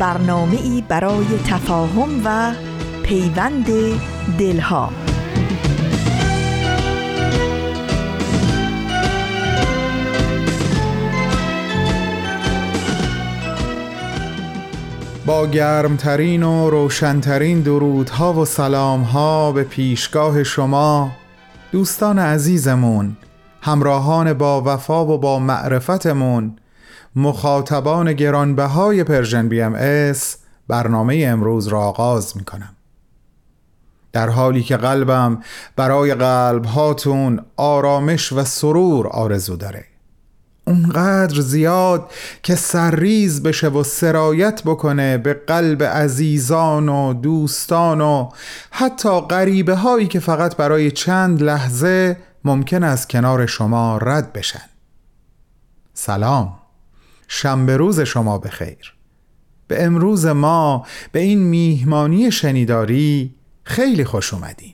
برنامه ای برای تفاهم و پیوند دلها. با گرمترین و روشنترین درودها و سلامها به پیشگاه شما دوستان عزیزمون همراهان با وفا و با معرفتمون مخاطبان گرانبهای Persian BMS برنامه امروز را آغاز می کنم در حالی که قلبم برای قلب هاتون آرامش و سرور آرزو داره اونقدر زیاد که سرریز بشه و سرایت بکنه به قلب عزیزان و دوستان و حتی غریبه هایی که فقط برای چند لحظه ممکن است کنار شما رد بشن. سلام. شنبه روز شما بخیر. به امروز ما به این میهمانی شنیداری خیلی خوش اومدین.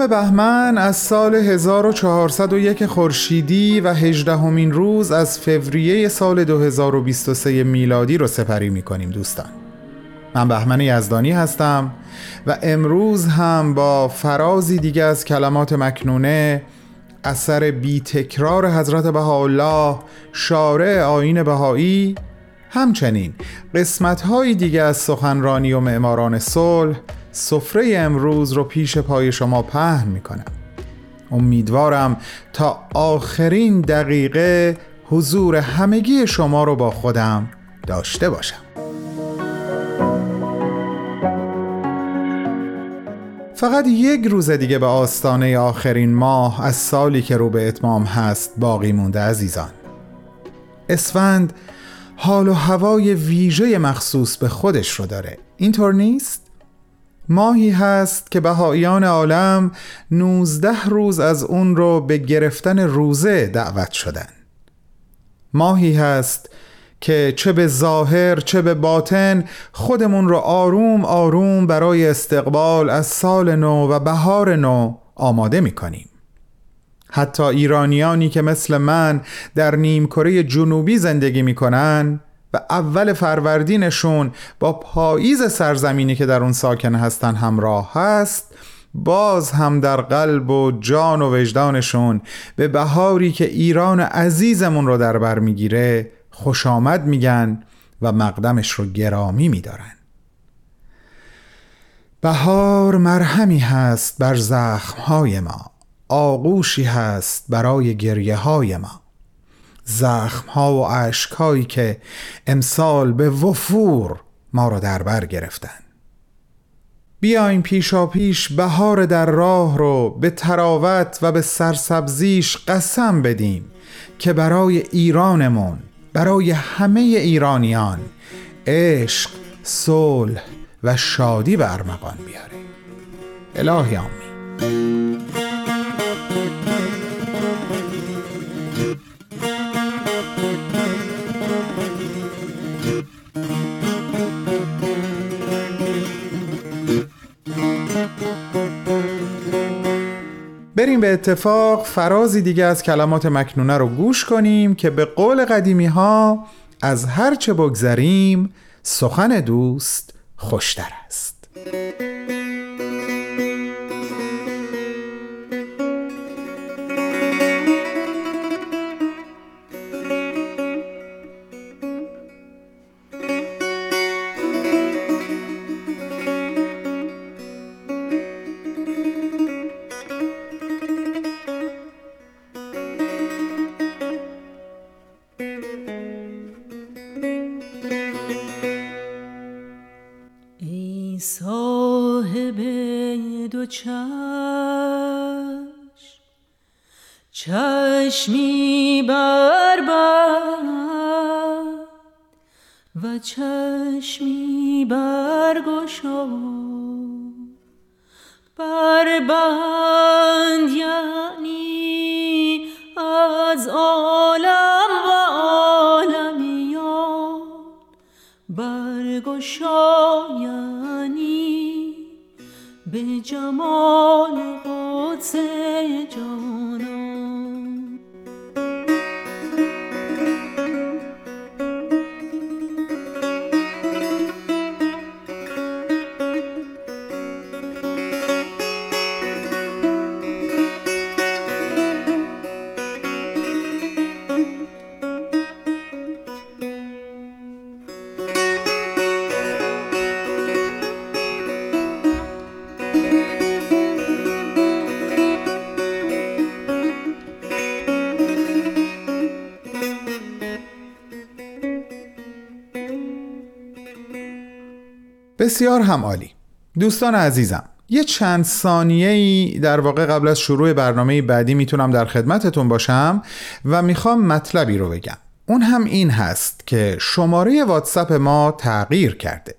و بهمن از سال 1401 خورشیدی و هجدهمین روز از فوریه سال 2023 میلادی رو سپری می کنیم دوستان. من بهمن یزدانی هستم. و امروز هم با فرازی دیگه از کلمات مکنونه اثر بی تکرار حضرت بهاءالله شارع آین بهایی همچنین قسمت های دیگه از سخنرانی و معماران صلح سفره امروز رو پیش پای شما پهن می‌کنم. امیدوارم تا آخرین دقیقه حضور همگی شما رو با خودم داشته باشم. فقط یک روز دیگه به آستانه آخرین ماه از سالی که رو به اتمام هست باقی مونده عزیزان. اسفند حال و هوای ویژه مخصوص به خودش رو داره. اینطور نیست؟ ماهی هست که بهاییان عالم 19 روز از اون رو به گرفتن روزه دعوت شدن. ماهی هست که چه به ظاهر چه به باطن خودمون رو آروم آروم برای استقبال از سال نو و بهار نو آماده می کنیم. حتی ایرانیانی که مثل من در نیمکره جنوبی زندگی می‌کنن و اول فروردینشون با پاییز سرزمینی که در اون ساکن هستن همراه هست باز هم در قلب و جان و وجدانشون به بهاری که ایران عزیزمون رو در بر می‌گیره خوش آمد میگن و مقدمش رو گرامی میدارن. بهار مرهمی هست بر زخمهای ما آغوشی هست برای گریه های ما. زخمها و عشقهایی که امسال به وفور ما را در بر گرفتن. بیاین پیشا پیش بهار در راه رو به تراوت و به سرسبزیش قسم بدیم که برای ایرانمون برای همه ایرانیان عشق، صلح و شادی به ارمغان بیاره الهی آمین. بریم به اتفاق. فرازی دیگه از کلمات مکنونه رو گوش کنیم که به قول قدیمی ها از هرچه بگذریم سخن دوست خوشتر است. بسیار هم عالی دوستان عزیزم یه چند ثانیه ای در واقع قبل از شروع برنامه بعدی می‌تونم در خدمتتون باشم و می‌خوام مطلبی رو بگم. اون هم این هست که شماره واتساپ ما تغییر کرده.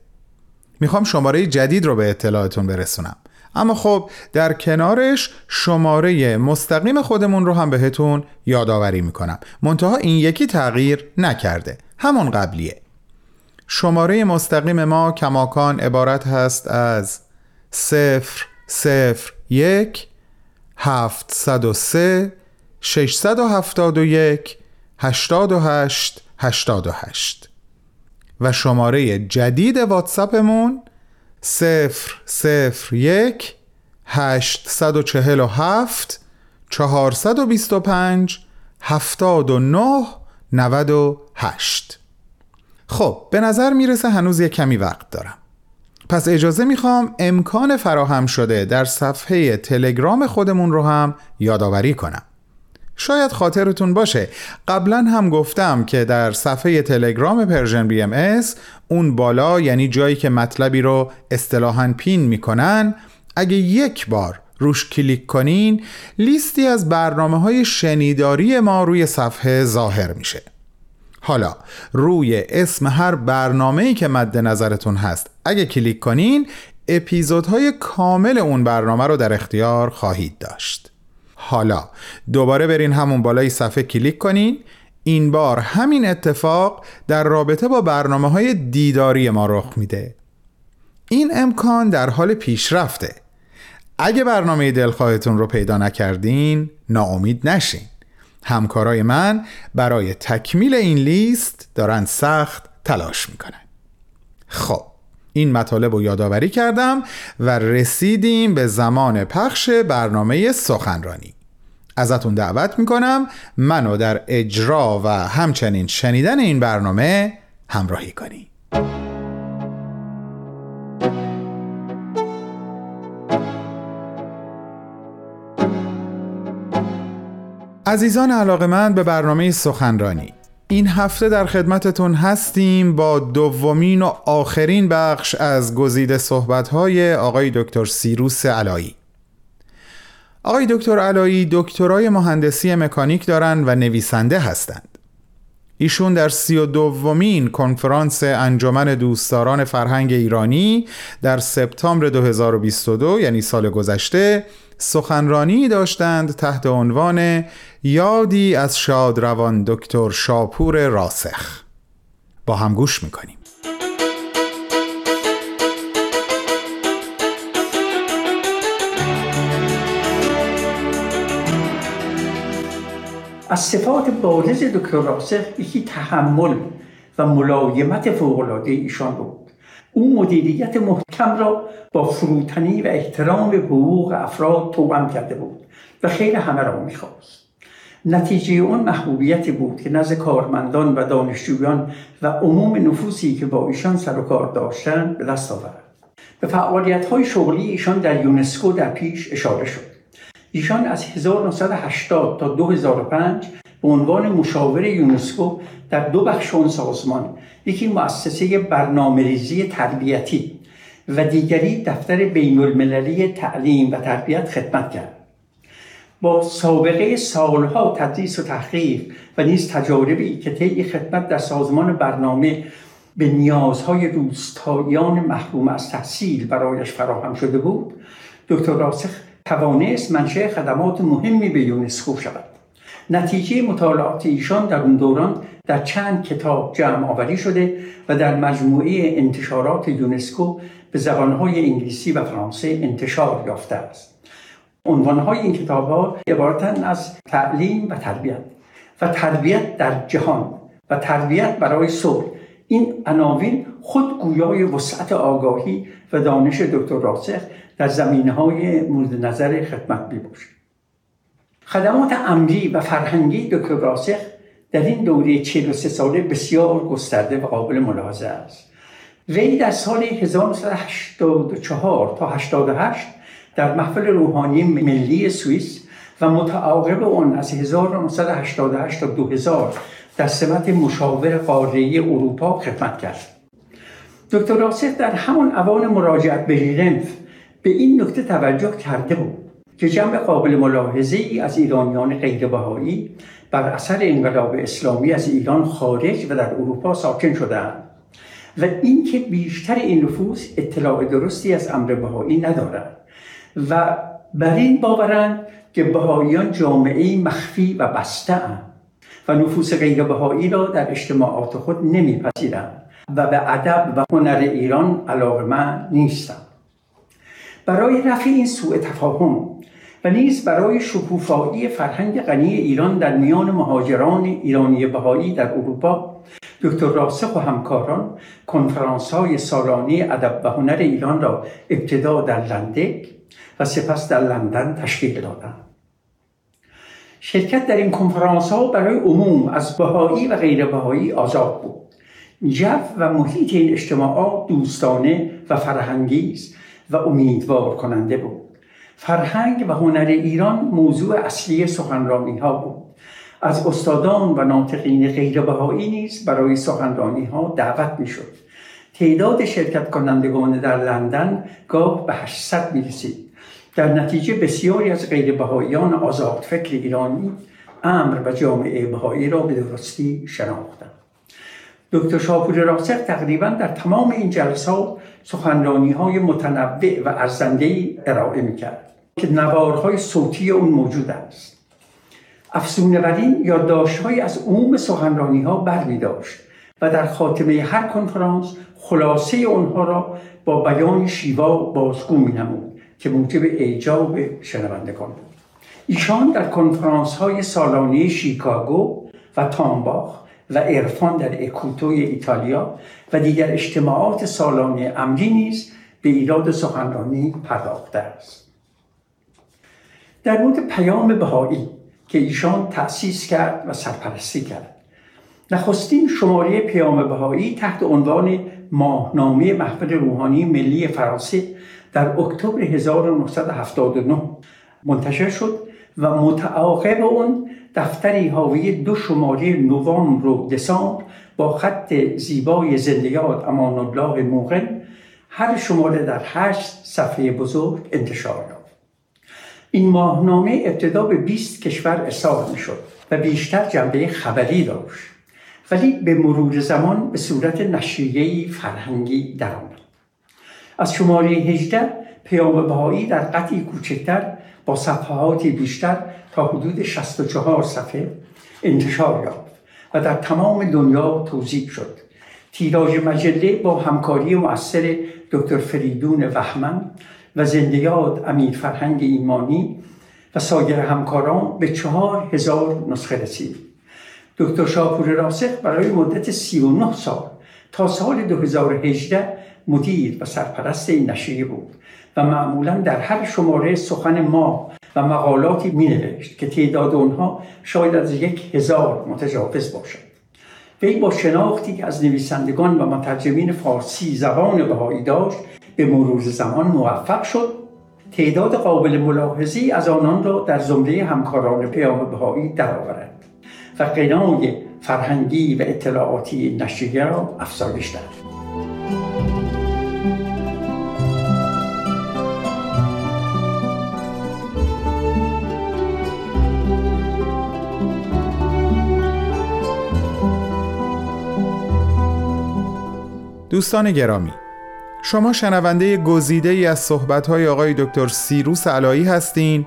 می‌خوام شماره جدید رو به اطلاعتون برسونم. اما خب در کنارش شماره مستقیم خودمون رو هم بهتون یادآوری می‌کنم. منتها این یکی تغییر نکرده. همون قبلیه. شماره مستقیم ما کماکان عبارت هست از صفر صفر یک هفت صد و سه شش صد و هفتاد و یک هشتاد و هشت هشتاد و هشت. و شماره جدید واتسپمون صفر صفر یک هشت صد و چهل و هفت چهار چهارصد و بیست و پنج هفتاد و نه نود و هشت. خب به نظر می‌رسه هنوز یک کمی وقت دارم. پس اجازه می‌خوام امکان فراهم شده در صفحه تلگرام خودمون رو هم یادآوری کنم. شاید خاطرتون باشه قبلا هم گفتم که در صفحه تلگرام Persian BMS اون بالا یعنی جایی که مطلبی رو اصطلاحا pin می‌کنن اگه یک بار روش کلیک کنین لیستی از برنامه های شنیداری ما روی صفحه ظاهر میشه. حالا روی اسم هر برنامه‌ای که مد نظرتون هست اگه کلیک کنین اپیزودهای کامل اون برنامه رو در اختیار خواهید داشت. حالا دوباره برین همون بالای صفحه کلیک کنین. این بار همین اتفاق در رابطه با برنامه های دیداری ما رخ میده. این امکان در حال پیشرفته. اگه برنامه دلخواهتون رو پیدا نکردین ناامید نشین. همکارای من برای تکمیل این لیست دارن سخت تلاش می‌کنن. خب این مطالب رو یادآوری کردم و رسیدیم به زمان پخش برنامه سخنرانی. ازتون دعوت می‌کنم منو در اجرا و همچنین شنیدن این برنامه همراهی کنید عزیزان علاقه من به برنامه سخنرانی. این هفته در خدمتتون هستیم با دومین و آخرین بخش از گزیده صحبت‌های آقای دکتر سیروس علایی. آقای دکتر علایی دکترای مهندسی مکانیک دارن و نویسنده هستند ایشون در سی و دومین کنفرانس انجمن دوستداران فرهنگ ایرانی در سپتامبر 2022 یعنی سال گذشته سخنرانی داشتند تحت عنوان یادی از شادروان دکتر شاپور راسخ. با هم گوش می‌کنیم. از صفات بارز دکتر راسخ یکی تحمل و ملایمت فوقالعاده ایشان بود. او مدیریت محکم را با فروتنی و احترام به حقوق افراد توأم کرده بود و خیر همه را می‌خواست. نتیجه اون محبوبیتی بود که نزد کارمندان و دانشجویان و عموم نفوسی که با ایشان سر و کار داشتند به دست آورد. به فعالیت های شغلی ایشان در یونسکو در پیش اشاره شد. ایشان از 1980 تا 2005 به عنوان مشاور یونسکو در دو بخش اون سازمان یکی مؤسسه برنامه ریزی تربیتی و دیگری دفتر بین المللی تعلیم و تربیت خدمت کرد. با سابقه سالها تدریس و تحقیق و نیز تجاربی که طی خدمت در سازمان برنامه به نیازهای روستاییان محروم از تحصیل برایش فراهم شده بود دکتر راسخ توانست منشه خدمات مهمی به یونسکو شود. نتیجه مطالعات ایشان در اون دوران در چند کتاب جمع آوری شده و در مجموعه انتشارات یونسکو به زبانهای انگلیسی و فرانسه انتشار یافته است. عنوانهای این کتاب ها عبارتن از تعلیم و تربیت و تربیت در جهان و تربیت برای صلح. این عناوین خود گویای وسعت آگاهی و دانش دکتر راسخ در زمینه های مورد نظر خدمت می خدمات عملی و فرهنگی دکتر راسخ در این دوره 43 ساله بسیار گسترده و قابل ملاحظه است. وی در سال 1984 تا 88 در محفل روحانی ملی سوئیس و متعاقب آن از 1988 تا 2000 در سمت مشاور قاره اروپا خدمت کرد. دکتر راسخ در همان اوان مراجعت به ژنو به این نکته توجه کرده بود که جمع قابل ملاحظه ای از ایرانیان غیر بهایی بر اثر انقلاب اسلامی از ایران خارج و در اروپا ساکن شدهاند و اینکه بیشتر این نفوس اطلاع درستی از امر بهایی ندارند و بر این باورند که بهاییان جامعه مخفی و بسته و نفوس غیر بهایی را در اجتماعات خود نمیپذیرند. و به ادب و هنر ایران علاقمند نیستند برای رفع این سوء تفاهم و نیز برای شکوفایی فرهنگ غنی ایران در میان مهاجران ایرانی بهایی در اروپا دکتر راسخ و همکاران کنفرانس های سالانه ادب و هنر ایران را ابتدا در لندک و سپس در لندن تشکیل دادند. شرکت در این کنفرانس ها برای عموم از بهایی و غیر بهایی آزاد بود. جو و محیط این اجتماعات دوستانه و فرهنگی و امیدوار کننده بود. فرهنگ و هنر ایران موضوع اصلی سخنرانی ها بود. از استادان و ناطقین غیر بهایی نیز برای سخنرانی ها دعوت می شد تعداد شرکت کنندگان در لندن گاه به 800 می رسید در نتیجه بسیاری از غیر بهاییان آزاد فکر ایرانی امر و جامعه بهایی را به درستی شناختند. دکتر شاپور راسخ تقریبا در تمام این جلسات سخنرانی های متنوع و ارزنده ارائه می کرد که نوارهای صوتی اون موجود است. افزونه بر این یادداشتهایی از عموم سخنرانی ها بر می داشت و در خاتمه هر کنفرانس خلاصه آنها را با بیان شیوا بازگو می نمود که موجب اعجاب شنوندگان بود. ایشان در کنفرانس های سالانه شیکاگو و تامباخ و عرفان در اکوتوی ایتالیا و دیگر اجتماعات سالانه امری نیز به ایراد سخنرانی پرداخته است. در مورد پیام بهایی که ایشان تأسیس کرد و سرپرستی کرد. نخستین شماره پیام بهایی تحت عنوان ماهنامه محفل روحانی ملی فرانسه در اکتبر 1979 منتشر شد و متعاقب اون دفتری حاوی دو شماره نوامبر و دسامبر با خط زیبای زندیات امان الله موقن هر شماره در هشت صفحه بزرگ انتشار یافت. این ماهنامه ابتدا به 20 کشور ارسال می شد و بیشتر جنبه خبری داشت ولی به مرور زمان به صورت نشریه فرهنگی درآمد از شماره 18 پیام بهایی در قطعی کوچکتر با صفحاتی بیشتر تا حدود 64 صفحه انتشار یافت و در تمام دنیا توضیح شد. تیراژ مجله با همکاری مؤثر دکتر فریدون وحمن و زندیات امیر فرهنگ ایمانی و سایر همکاران به چهار هزار نسخه رسید. دکتر شاپور راسخ برای مدت 39 سال تا سال 2018 مدیر و سرپرست این نشریه بود و معمولا در هر شماره سخن ما و مقالاتی می نوشت که تعداد آنها شاید از یک هزار متجاوز باشد. وی با شناختی که از نویسندگان و مترجمین فارسی زبان بهایی داشت به مرور زمان موفق شد. تعداد قابل ملاحظی از آنان را در زمره همکاران پیام بهایی درآورد و قنای فرهنگی و اطلاعاتی نشریه را افزایش داد. دوستان گرامی شما شنونده گزیده ای از صحبت‌های آقای دکتر سیروس علایی هستین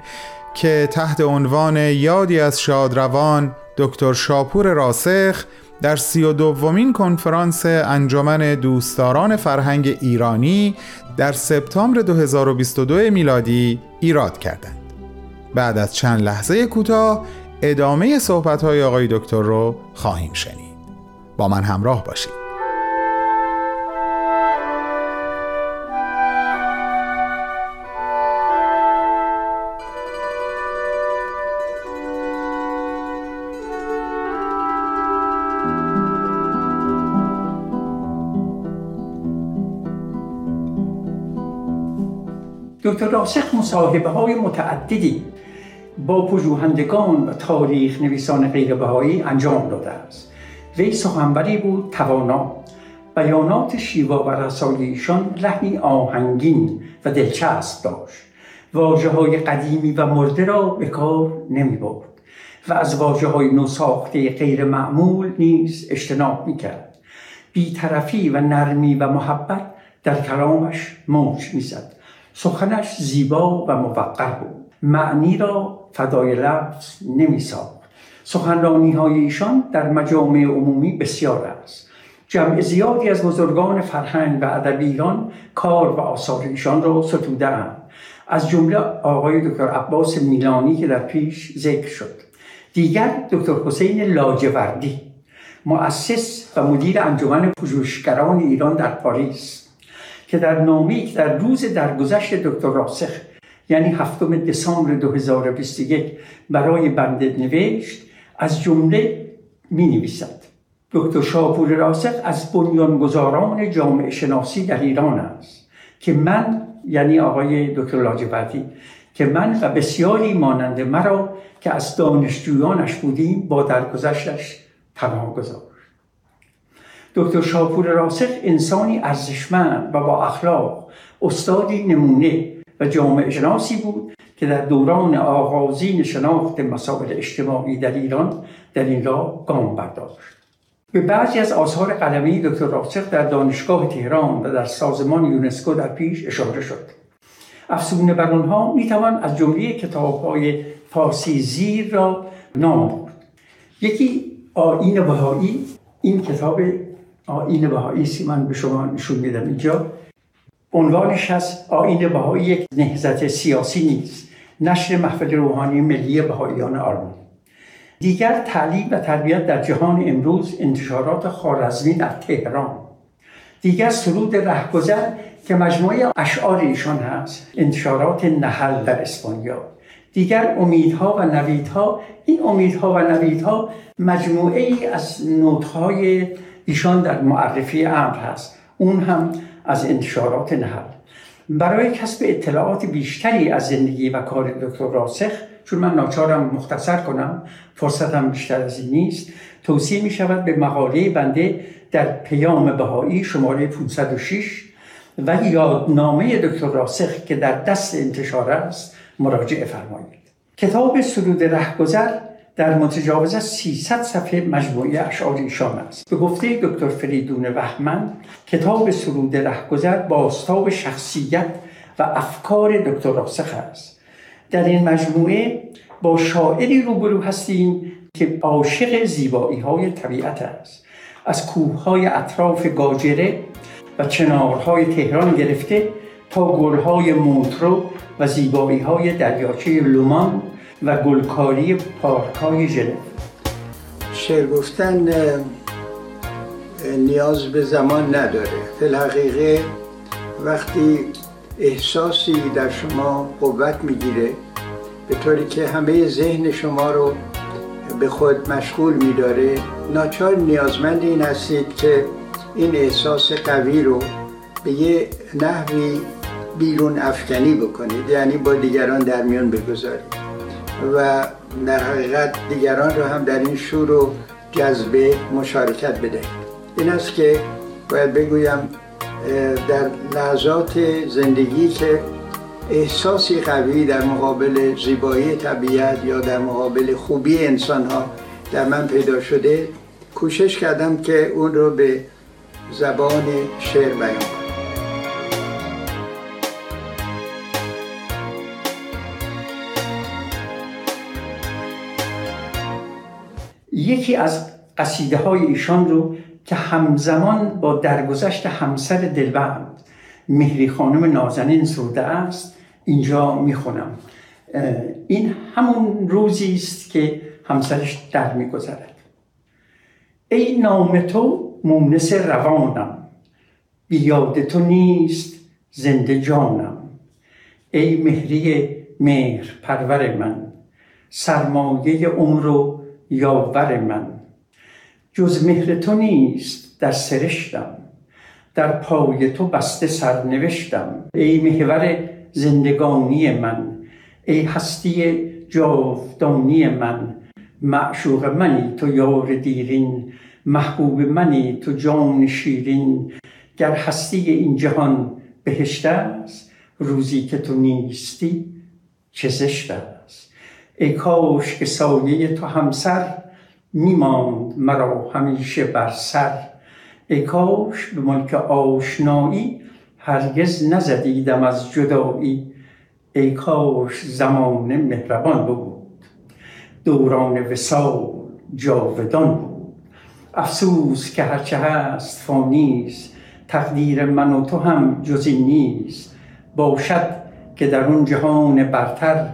که تحت عنوان یادی از شادروان دکتر شاپور راسخ در سی و دومین کنفرانس انجمن دوستداران فرهنگ ایرانی در سپتامبر 2022 میلادی ایراد کردند. بعد از چند لحظه کوتاه ادامه صحبت‌های آقای دکتر رو خواهیم شنید. با من همراه باشید. راسخ مصاحبه های متعددی با پژوهندگان و تاریخ نویسان غیر بهایی انجام داده است. وی سخنوری بود توانا. بیانات شیوا و رسای ایشان لحنی آهنگین و دلچسب داشت. واجه های قدیمی و مرده را به کار نمی برد و از واجه های نوساخته غیر معمول نیز اجتناب می کرد بیطرفی و نرمی و محبت در کلامش موج می‌زد. سخنش زیبا و موقر بود. معنی را فدای لفظ نمی ساخت. سخنرانی های ایشان در مجامع عمومی بسیار است. جمع زیادی از بزرگان فرهنگ و ادب ایران کار و آثار ایشان را ستودهاند از جمله آقای دکتر عباس میلانی که در پیش ذکر شد. دیگر دکتر حسین لاجوردی مؤسس و مدیر انجمن پژوهشگران ایران در پاریس. که در نامی در روز درگذشت دکتر راسخ یعنی هفتم دسامبر 2021 برای بنده نوشت از جمله می نویسد دکتر شاپور راسخ از بنیانگذاران جامعه شناسی در ایران است که من یعنی آقای دکتر لاجوردی که من و بسیاری مانند مرا که از دانشجویانش بودیم با درگذشتش پناه گذاشت دکتر شاپور راسخ انسانی ارزشمند و با اخلاق استادی نمونه و جامعه شناسی بود که در دوران آغازین شناخت مسائل اجتماعی در ایران در این راه گام برداشت. به بعضی از آثار قلمی دکتر راسخ در دانشگاه تهران و در سازمان یونسکو در پیش اشاره شد. افسونه بر آنها می‌توان از جمله کتابهای فارسی زیر را نام برد. یکی آین بهایی این کتاب آین بهایی من به شما نشون میدم. اینجا عنوانش هست آین بهایی یک نهزت سیاسی نیست. نشر محفل روحانی ملی بهاییان آلمان دیگر تعلیم و تربیت در جهان امروز انتشارات خارزمی در تهران. دیگر سرود رهگذر که مجموعه اشعار ایشان هست. انتشارات نحل در اسپانیا. دیگر امیدها و نویدها. این امیدها و نویدها مجموعه ای از نوتهای ایشان در معرفی امر هست. اون هم از انتشارات نهل. برای کسب اطلاعات بیشتری از زندگی و کار دکتر راسخ چون من ناچارم مختصر کنم فرصتم بیشتر از این نیست توصیه می شود به مقاله بنده در پیام بهایی شماره 506 و یادنامه دکتر راسخ که در دست انتشار است مراجعه فرمایید. کتاب سرود رهگذر در متجاوز از 300 صفحه مجموعه اشعار ایشان است. به گفته دکتر فریدون وحمن کتاب سرود رهگذر باستاب شخصیت و افکار دکتر راسخ است. در این مجموعه با شاعری روبرو هستیم که عاشق زیبایی های طبیعت است. از کوه های اطراف گاجره و چنارهای تهران گرفته تا گلهای مونترو و زیبایی های دریاچه لومان و گلکاری پارک های ژنو. شعر گفتن نیاز به زمان نداره. فی الحقیقه وقتی احساسی در شما قوت می‌گیره به طوری که همه ذهن شما رو به خود مشغول میداره ناچار نیازمند این هستید که این احساس قوی رو به یه نحوی بیرون افکنی بکنید یعنی با دیگران در میان بگذارید. و در حقیقت دیگران رو هم در این شور و جذبه مشارکت بدهید این است که باید بگویم در لحظات زندگی که احساسی قوی در مقابل زیبایی طبیعت یا در مقابل خوبی انسان ها در من پیدا شده کوشش کردم که اون رو به زبان شعر بیان کنم. یکی از قصیده های ایشان رو که همزمان با درگذشت همسر دلبند مهری خانم نازنین سروده است اینجا می‌خونم. این همون روزی است که همسرش در میگذرد. ای نام تو مونس روانم بیاد تو نیست زنده جانم. ای مهری مهر پرور من سرمایه عمر و یاور من. جز مهر تو نیست در سرشتم. در پای تو بسته سرنوشتم ای محور زندگانی من ای هستی جاودانی من. معشوق منی تو یار دیرین محبوب منی تو جان شیرین. گر هستی این جهان بهشت است روزی که تو نیستی چه زشت است. ای کاش که سایه تو همسر میماند مرا همیشه بر سر. ای کاش به ملک آشنایی هرگز نزدیدم از جدایی. ای کاش زمان مهربان بود دوران وسال جاودان بود. افسوس که هرچه هست فانیست تقدیر من و تو هم جزی نیست. باشد که در اون جهان برتر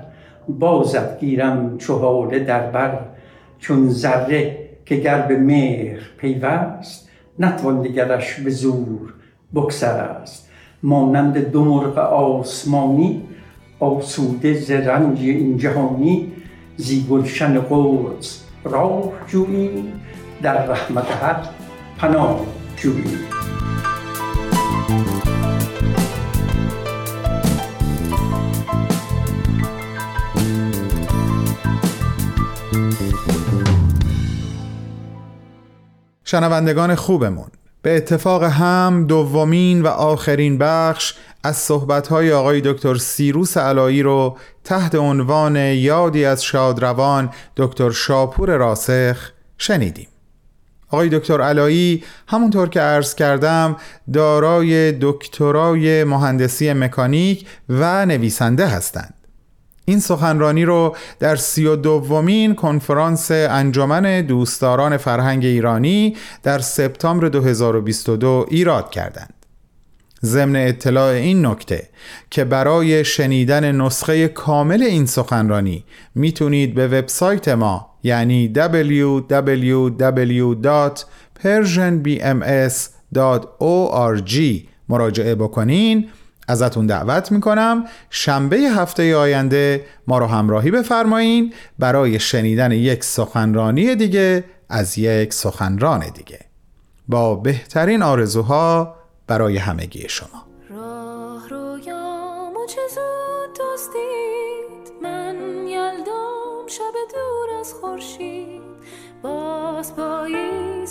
بازت گیرم چهاله در بر چون ذره که گر به مهر پیوست نتوان دگرش به زور بکسر است مانند دو مرغ آسمانی آسوده ز رنج این جهانی زی گلشن قدس راه جوییم در رحمت حق پناه جوییم شنوندگان خوبمون به اتفاق هم دومین و آخرین بخش از صحبت‌های آقای دکتر سیروس علایی رو تحت عنوان یادی از شادروان دکتر شاپور راسخ شنیدیم. آقای دکتر علایی همونطور که عرض کردم دارای دکترای مهندسی مکانیک و نویسنده هستند. این سخنرانی رو در سی و دومین کنفرانس انجمن دوستداران فرهنگ ایرانی در سپتامبر 2022 ایراد کردند. ضمن اطلاع این نکته که برای شنیدن نسخه کامل این سخنرانی می‌تونید به وبسایت ما یعنی www.persianbms.org مراجعه بکنین ازتون دعوت می‌کنم. شنبه هفته آینده ما رو همراهی بفرمایین. برای شنیدن یک سخنرانی دیگه از یک سخنران دیگه. با بهترین آرزوها برای همگی شما. راه رویام و چه زود دستید من یلدام شب دور از خورشید. باز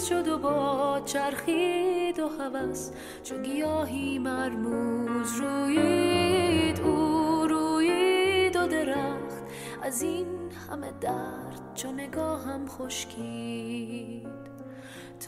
پاییز شد و با چرخید و هوس چو گیاهی مرموز روید او روید و درخت. از این همه درد چو نگاهم خشکید.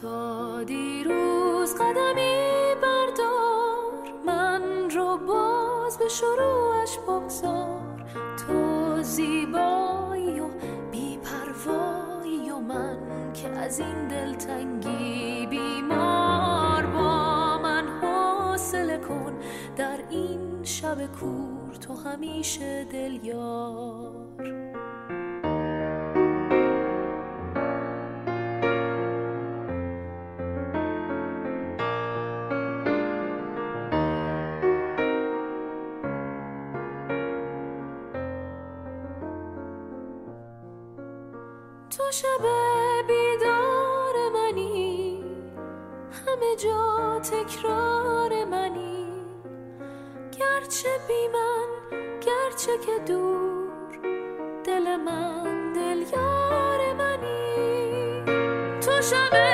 تا دیروز قدمی بردار من رو باز به شروعش بگذار. تو زیبایی و بیپروایی و من که از این دلتنگی بیمار با من حوصله کن. در این شب کور تو همیشه دل یار تکرار منی. گرچه بی من گرچه که دور دل من دل یار منی. تو شب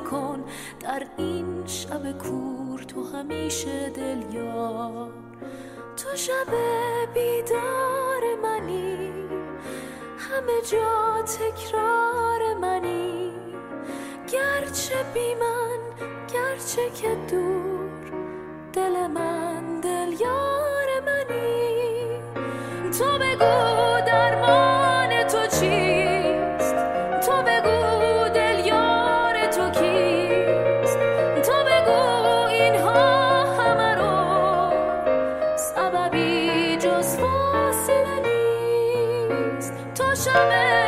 کن در این شب کور تو همیشه دل یار تو شب بیدار منی همه جا تکرار منی. گرچه بی من گرچه که دور دل من دل یار منی. تو بگو نیست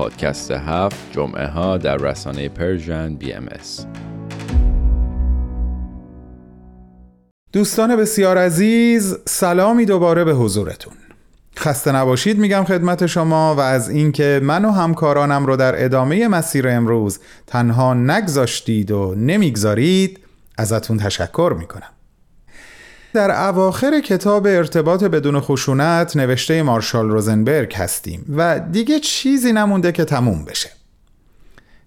پادکست هفت جمعه ها در رسانه Persian BM. دوستان بسیار عزیز سلامی دوباره به حضورتون خسته نباشید میگم خدمت شما و از اینکه من و همکارانم رو در ادامه مسیر امروز تنها نگذاشتید و نمی‌گذارید ازتون تشکر می‌کنم در اواخر کتاب ارتباط بدون خشونت نوشته مارشال روزنبرگ هستیم و دیگه چیزی نمونده که تموم بشه.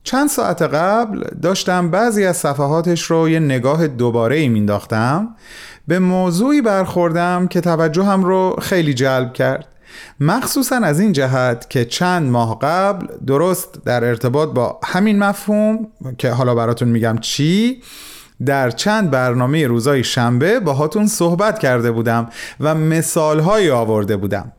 چند ساعت قبل داشتم بعضی از صفحاتش رو یه نگاه دوباره ای مینداختم به موضوعی برخوردم که توجهم رو خیلی جلب کرد. مخصوصا از این جهت که چند ماه قبل درست در ارتباط با همین مفهوم که حالا براتون میگم چی در چند برنامه روزای شنبه باهاتون صحبت کرده بودم و مثالهایی آورده بودم.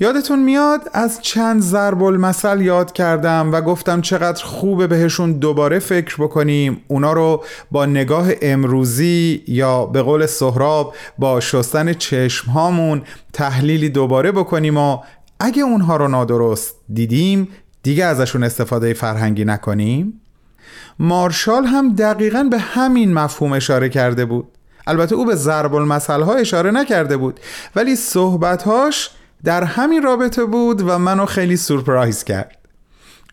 یادتون میاد از چند ضرب المثل یاد کردم و گفتم چقدر خوبه بهشون دوباره فکر بکنیم اونا رو با نگاه امروزی یا به قول سهراب با شستن چشم هامون تحلیلی دوباره بکنیم و اگه اونها رو نادرست دیدیم دیگه ازشون استفاده فرهنگی نکنیم؟ مارشال هم دقیقا به همین مفهوم اشاره کرده بود. البته او به ضرب المثل ها اشاره نکرده بود ولی صحبتهاش در همین رابطه بود و منو خیلی سورپرایز کرد.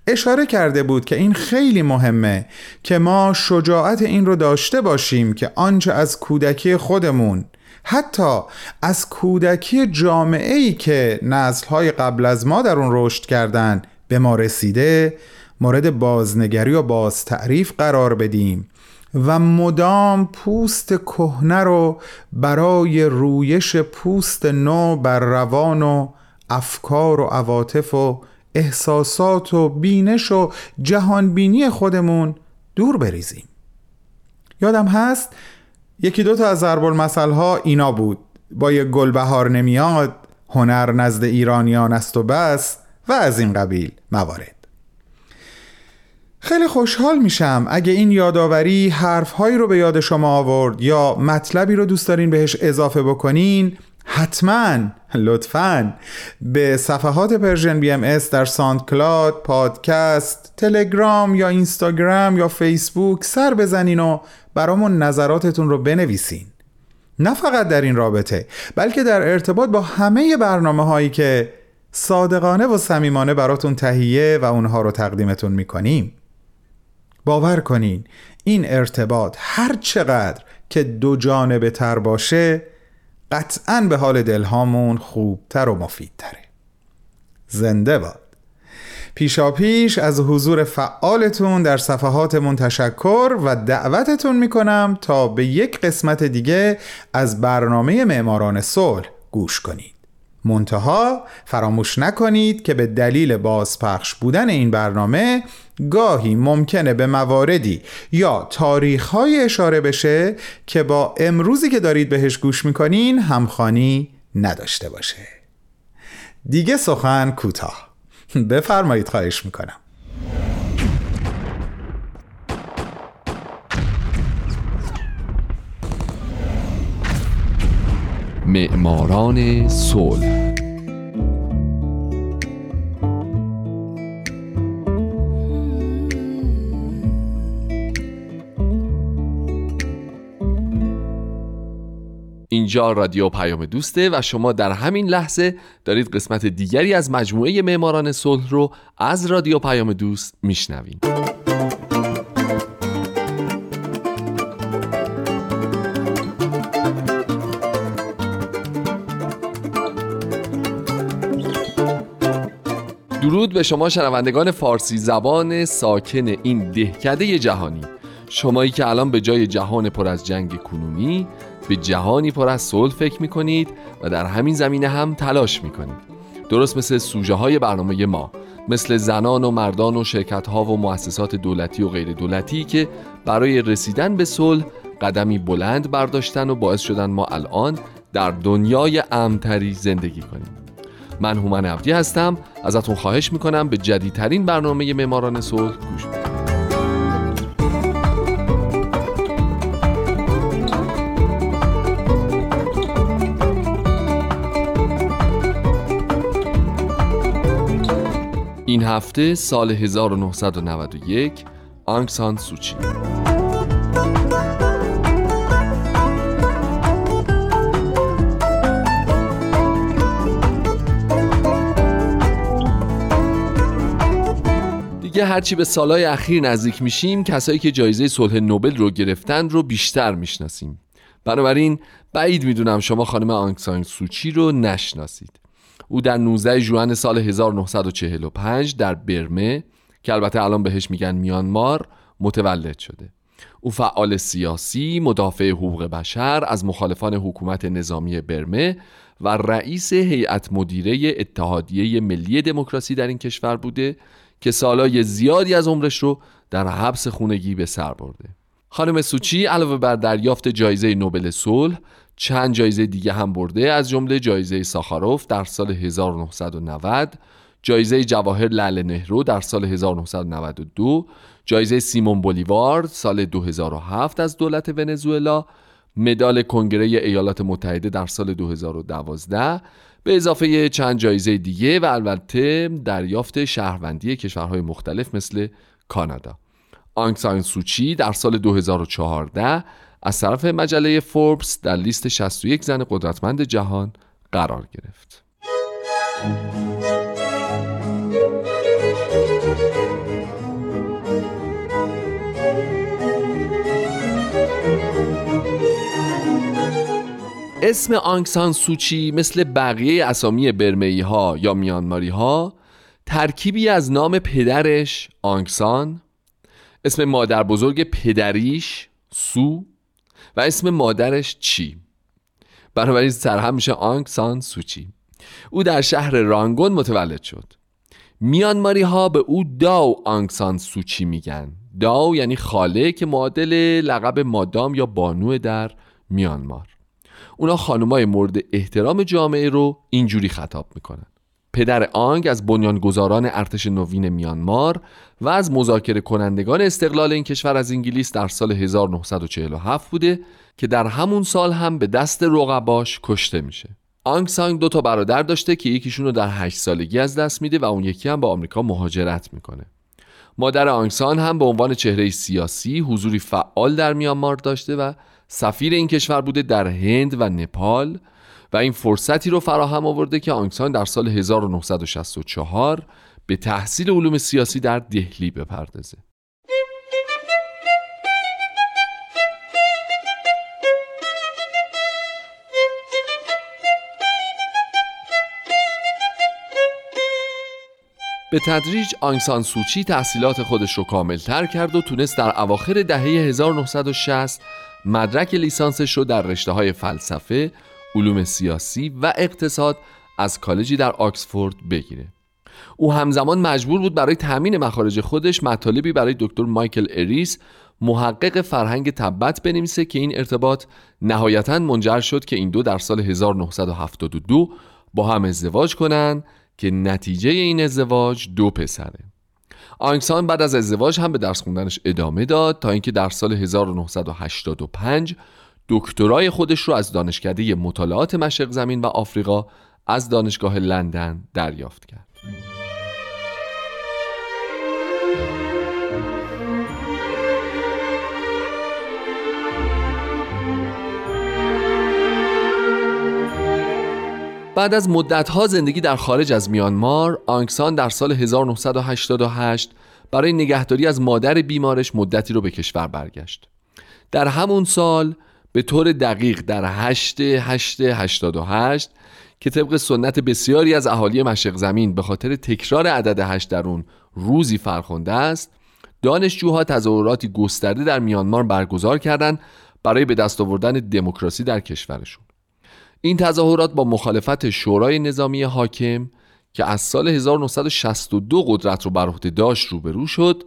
اشاره کرده بود که این خیلی مهمه که ما شجاعت این رو داشته باشیم که آنچه از کودکی خودمون حتی از کودکی جامعه ای که نسلهای قبل از ما در اون رشد کردن به ما رسیده مورد بازنگری و باز تعریف قرار بدیم و مدام پوست کهنه رو برای رویش پوست نو بر روان و افکار و عواطف و احساسات و بینش و جهانبینی خودمون دور بریزیم. یادم هست یکی دو تا از ضرب ها اینا بود. با یک گلبهار نمیاد هنر نزد ایرانیان است و بس و از این قبیل موارد. خیلی خوشحال میشم اگه این یادآوری حرفهایی رو به یاد شما آورد یا مطلبی رو دوست دارین بهش اضافه بکنین حتما لطفا به صفحات Persian BMS در SoundCloud، پادکست، تلگرام یا اینستاگرام یا فیسبوک سر بزنین و برامون نظراتتون رو بنویسین. نه فقط در این رابطه بلکه در ارتباط با همه برنامه هایی که صادقانه و صمیمانه براتون تهیه و اونها رو تقدیمتون می‌کنیم. باور کنین این ارتباط هر چقدر که دو جانبه تر باشه قطعا به حال دلهامون خوبتر و مفیدتره. زنده باد. پیشا پیش از حضور فعالتون در صفحاتمون تشکر و دعوتتون می‌کنم تا به یک قسمت دیگه از برنامه معماران صلح گوش کنید. منتها فراموش نکنید که به دلیل بازپخش بودن این برنامه گاهی ممکنه به مواردی یا تاریخهای اشاره بشه که با امروزی که دارید بهش گوش می‌کنین همخانی نداشته باشه. دیگه سخن کوتاه. بفرمایید خواهش می‌کنم. معماران صلح اینجا رادیو پیام دوسته و شما در همین لحظه دارید قسمت دیگری از مجموعه معماران صلح رو از رادیو پیام دوست میشنوید. درود به شما شنوندگان فارسی زبان ساکن این دهکده جهانی. شمایی که الان به جای جهان پر از جنگ کنونی به جهانی پر از صلح فکر می‌کنید و در همین زمینه هم تلاش می‌کنید. درست مثل سوژه های برنامه ما مثل زنان و مردان و شرکت ها و مؤسسات دولتی و غیر دولتی که برای رسیدن به صلح قدمی بلند برداشتن و باعث شدن ما الان در دنیای امتری زندگی کنیم. من هومن عبدی هستم. ازتون خواهش می‌کنم به جدیدترین برنامه معماران صلح گوش بدید. این هفته سال 1991 آنگسان سوچی دیگه هرچی به سالهای اخیر نزدیک میشیم کسایی که جایزه صلح نوبل رو گرفتن رو بیشتر می‌شناسیم. بنابراین بعید می‌دونم شما خانم آنگسان سوچی رو نشناسید. او در 19 ژوئن سال 1945 در برمه که البته الان بهش میگن میانمار متولد شده او فعال سیاسی، مدافع حقوق بشر از مخالفان حکومت نظامی برمه و رئیس هیئت مدیره اتحادیه ملی دموکراسی در این کشور بوده که سالای زیادی از عمرش رو در حبس خونگی به سر برده. خانم سوچی علاوه بر دریافت جایزه نوبل صلح چند جایزه دیگه هم برده از جمله جایزه ساخاروف در سال 1990 جایزه جواهر لعل نهرو در سال 1992 جایزه سیمون بولیوار سال 2007 از دولت ونزوئلا مدال کنگره ایالات متحده در سال 2012 به اضافه چند جایزه دیگه و البته دریافت شهروندی کشورهای مختلف مثل کانادا. آنگ سوچی در سال 2014 از طرف مجله فوربس در لیست 61 زن قدرتمند جهان قرار گرفت. اسم آنگسان سوچی مثل بقیه اسامی برمئی ها یا میانماری ها ترکیبی از نام پدرش آنگسان اسم مادر بزرگ پدریش سو و اسم مادرش چی؟ بنابراین سرهم میشه آنگ سان سوچی او در شهر رانگون متولد شد. میانماری ها به او داو آنگ سان سوچی میگن. داو یعنی خاله که معادل لقب مادام یا بانو در میانمار. اونا خانمای مورد احترام جامعه رو اینجوری خطاب می‌کنن. پدر آنگ از بنیانگذاران ارتش نوین میانمار و از مذاکره کنندگان استقلال این کشور از انگلیس در سال 1947 بوده که در همون سال هم به دست رقباش کشته میشه. آنگ سانگ دو تا برادر داشته که یکیشون رو در 8 سالگی از دست میده و اون یکی هم با آمریکا مهاجرت می‌کنه. مادر آنگسان هم به عنوان چهره سیاسی حضوری فعال در میانمار داشته و سفیر این کشور بوده در هند و نپال و این فرصتی رو فراهم آورده که آنگسان در سال 1964 به تحصیل علوم سیاسی در دهلی بپردازه. به تدریج آنگسان سوچی تحصیلات خودش رو کاملتر کرد و تونست در اواخر دهه 1960 مدرک لیسانسش رو در رشته های فلسفه، علوم سیاسی و اقتصاد از کالجی در آکسفورد بگیره. او همزمان مجبور بود برای تأمین مخارج خودش مطالبی برای دکتر مایکل اریس محقق فرهنگ تبت بنویسه که این ارتباط نهایتا منجر شد که این دو در سال 1972 با هم ازدواج کنند که نتیجه این ازدواج دو پسره آنگسان بعد از ازدواج هم به درس خوندنش ادامه داد تا اینکه در سال 1985 دکترای خودش رو از دانشکده مطالعات مشرق زمین و آفریقا از دانشگاه لندن دریافت کرد. بعد از مدتها زندگی در خارج از میانمار آنکسان در سال 1988 برای نگهداری از مادر بیمارش مدتی رو به کشور برگشت در همون سال به طور دقیق در 8 8 88 که طبق سنت بسیاری از اهالی مشرق زمین به خاطر تکرار عدد 8 در اون روزی فرخنده است دانشجوها تظاهراتی گسترده در میانمار برگزار کردند برای به دست آوردن دموکراسی در کشورشون. این تظاهرات با مخالفت شورای نظامی حاکم که از سال 1962 قدرت رو بر عهده داشت روبرو شد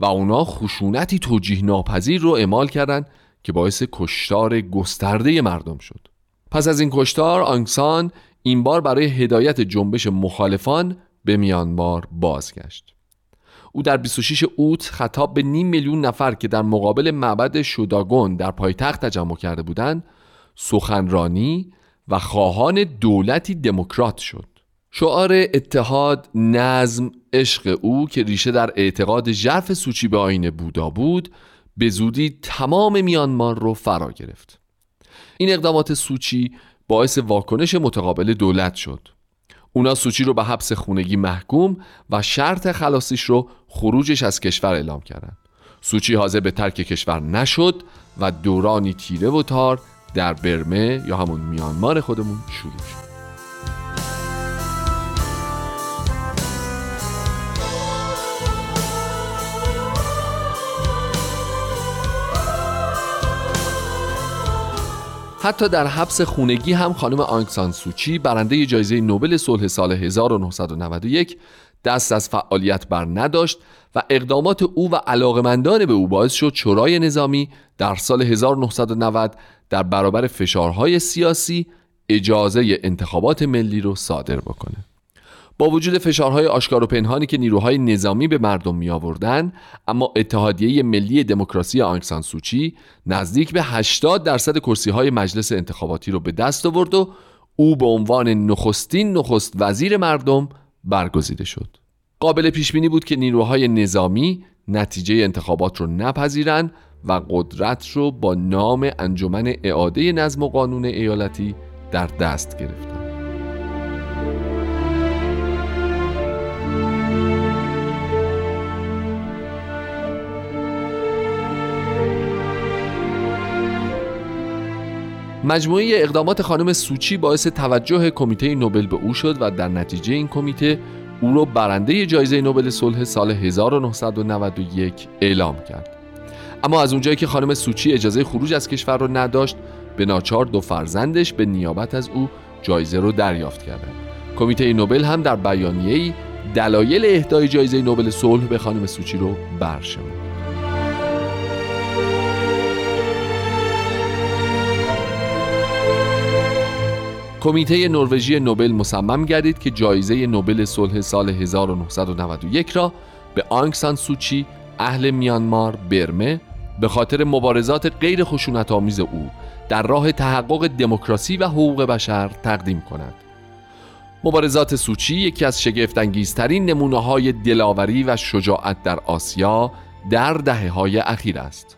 و اونا خشونتی توجیه ناپذیر رو اعمال کردند که باعث کشتار گسترده مردم شد. پس از این کشتار آنگسان این بار برای هدایت جنبش مخالفان به میانمار بازگشت. او در 26 اوت خطاب به نیم میلیون نفر که در مقابل معبد شوداگون در پایتخت تجمع کرده بودند سخنرانی و خواهان دولتی دموکرات شد. شعار اتحاد نظم عشق او که ریشه در اعتقاد ژرف سوچی به آین بودا بود به زودی تمام میانمار رو فرا گرفت. این اقدامات سوچی باعث واکنش متقابل دولت شد. اونا سوچی رو به حبس خونگی محکوم و شرط خلاصیش رو خروجش از کشور اعلام کردند. سوچی حاضر به ترک کشور نشد و دورانی تیره و تار در برمه یا همون میانمار خودمون شروع شد. حتی در حبس خونگی هم خانم آنگسان سوچی برنده جایزه نوبل صلح سال 1991 دست از فعالیت بر نداشت و اقدامات او و علاقمندان به او باعث شد شورای نظامی در سال 1990 در برابر فشارهای سیاسی اجازه انتخابات ملی رو صادر بکنه. با وجود فشارهای آشکار و پنهانی که نیروهای نظامی به مردم می آوردن اما اتحادیه ملی دموکراسی آنگسان سوچی نزدیک به 80 درصد کرسی های مجلس انتخاباتی رو به دست آورد و او به عنوان نخستین نخست وزیر مردم برگزیده شد. قابل پیش بینی بود که نیروهای نظامی نتیجه انتخابات رو نپذیرند و قدرت رو با نام انجمن اعاده نظم و قانون ایالتی در دست گرفتند مجموعه اقدامات خانم سوچی باعث توجه کمیته نوبل به او شد و در نتیجه این کمیته او را برنده جایزه نوبل صلح سال 1991 اعلام کرد. اما از اونجایی که خانم سوچی اجازه خروج از کشور رو نداشت به ناچار دو فرزندش به نیابت از او جایزه رو دریافت کردند کمیته نوبل هم در بیانیه‌ای دلایل اهدای جایزه نوبل صلح به خانم سوچی رو برشمرد. کمیته نروژی نوبل مصمم گردید که جایزه نوبل صلح سال 1991 را به آنگ سان سوچی اهل میانمار برمه به خاطر مبارزات غیر خشونت آمیز او در راه تحقق دموکراسی و حقوق بشر تقدیم کند. مبارزات سوچی یکی از شگفتانگیزترین نمونه های دلاوری و شجاعت در آسیا در دهه های اخیر است.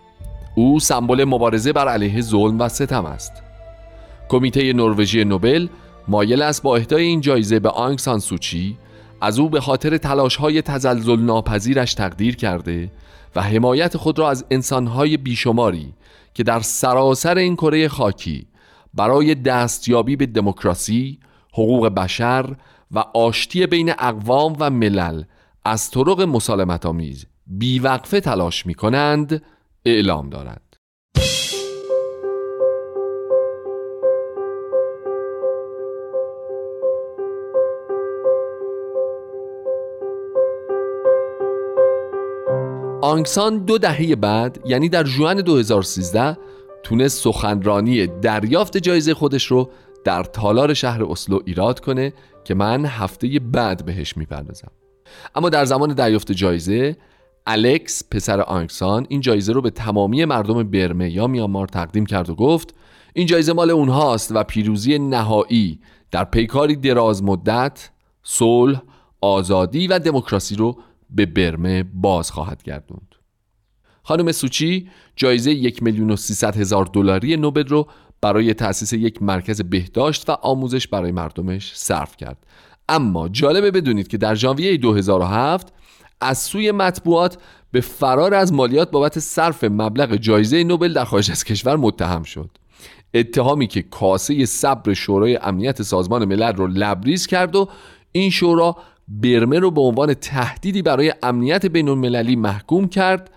او سمبل مبارزه بر علیه ظلم و ستم است. کمیته نروژی نوبل مایل است با اهدای این جایزه به آنگ سان سوچی از او به خاطر تلاش های تزلزل ناپذیرش تقدیر کرده و حمایت خود را از انسانهای بیشماری که در سراسر این کره خاکی برای دستیابی به دموکراسی، حقوق بشر و آشتی بین اقوام و ملل از طرق مسالمت آمیز بیوقفه تلاش می کنند اعلام دارد. آنگسان دو دهه بعد یعنی در جوان 2013 تونست سخنرانی دریافت جایزه خودش رو در تالار شهر اسلو ایراد کنه که من هفته بعد بهش می‌پردازم. اما در زمان دریافت جایزه الکس پسر آنگسان این جایزه رو به تمامی مردم برمه یا میامار تقدیم کرد و گفت این جایزه مال اونهاست و پیروزی نهایی در پیکاری دراز مدت صلح آزادی و دموکراسی رو به برمه باز خواهد گردوند. خانم سوچی جایزه یک میلیون و هزار دلاری نوبل رو برای تأسیس یک مرکز بهداشت و آموزش برای مردمش صرف کرد. اما جالبه بدونید که در ژانویه 2007 از سوی مطبوعات به فرار از مالیات بابت صرف مبلغ جایزه نوبل در خارج از کشور متهم شد. اتهامی که کاسه صبر شورای امنیت سازمان ملل رو لبریز کرد و این شورا برمه رو به عنوان تهدیدی برای امنیت بین المللی محکوم کرد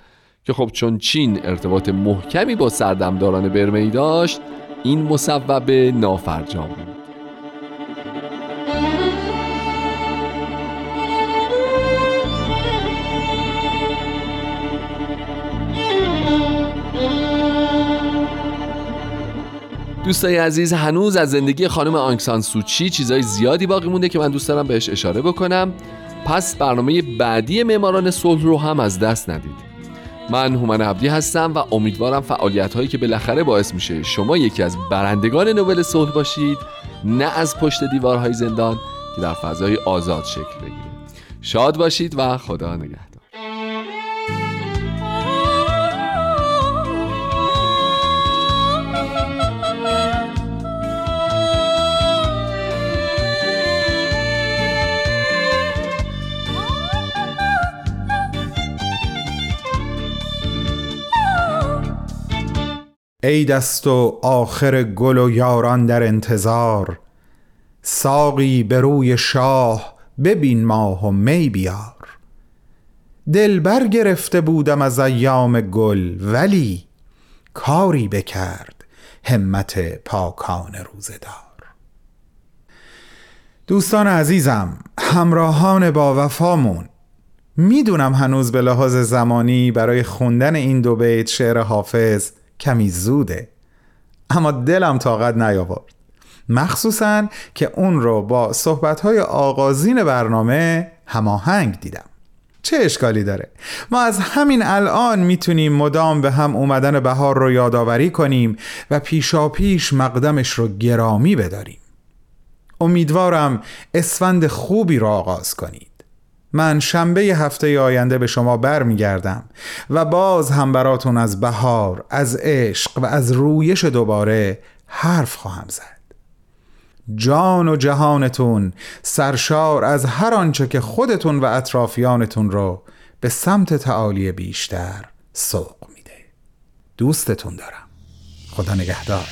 که خب چون چین ارتباط محکمی با سردمداران برمه ای داشت این مصوب نافرجام بود. دوستای عزیز هنوز از زندگی خانم آنگسان سوچی چیزای زیادی باقی مونده که من دوست دارم بهش اشاره بکنم. پس برنامه بعدی معماران صلح رو هم از دست ندید. من هومن عبدی هستم و امیدوارم فعالیت هایی که بالاخره باعث میشه شما یکی از برندگان نوبل صلح باشید نه از پشت دیوارهای زندان که در فضای آزاد شکل بگیره شاد باشید و خدا نگهدار. ای دست و آخر گل و یاران در انتظار ساقی به روی شاه ببین ماه و می بیار. دل برگرفته بودم از ایام گل ولی کاری بکرد همت پاکان روزدار دوستان عزیزم همراهان با وفامون می‌دونم هنوز به لحاظ زمانی برای خوندن این دو بیت شعر حافظ کمی زوده. اما دلم طاقت نیاورد. مخصوصا که اون رو با صحبتهای آغازین برنامه هماهنگ دیدم. چه اشکالی داره؟ ما از همین الان می‌تونیم مدام به هم اومدن بهار رو یادآوری کنیم و پیشا پیش مقدمش رو گرامی بداریم. امیدوارم اسفند خوبی رو آغاز کنید. من شنبه هفته آینده به شما برمیگردم و باز هم براتون از بهار، از عشق و از رویش دوباره حرف خواهم زد. جان و جهانتون سرشار از هر آنچه که خودتون و اطرافیانتون رو به سمت تعالی بیشتر سوق میده. دوستتون دارم. خدا نگهدار.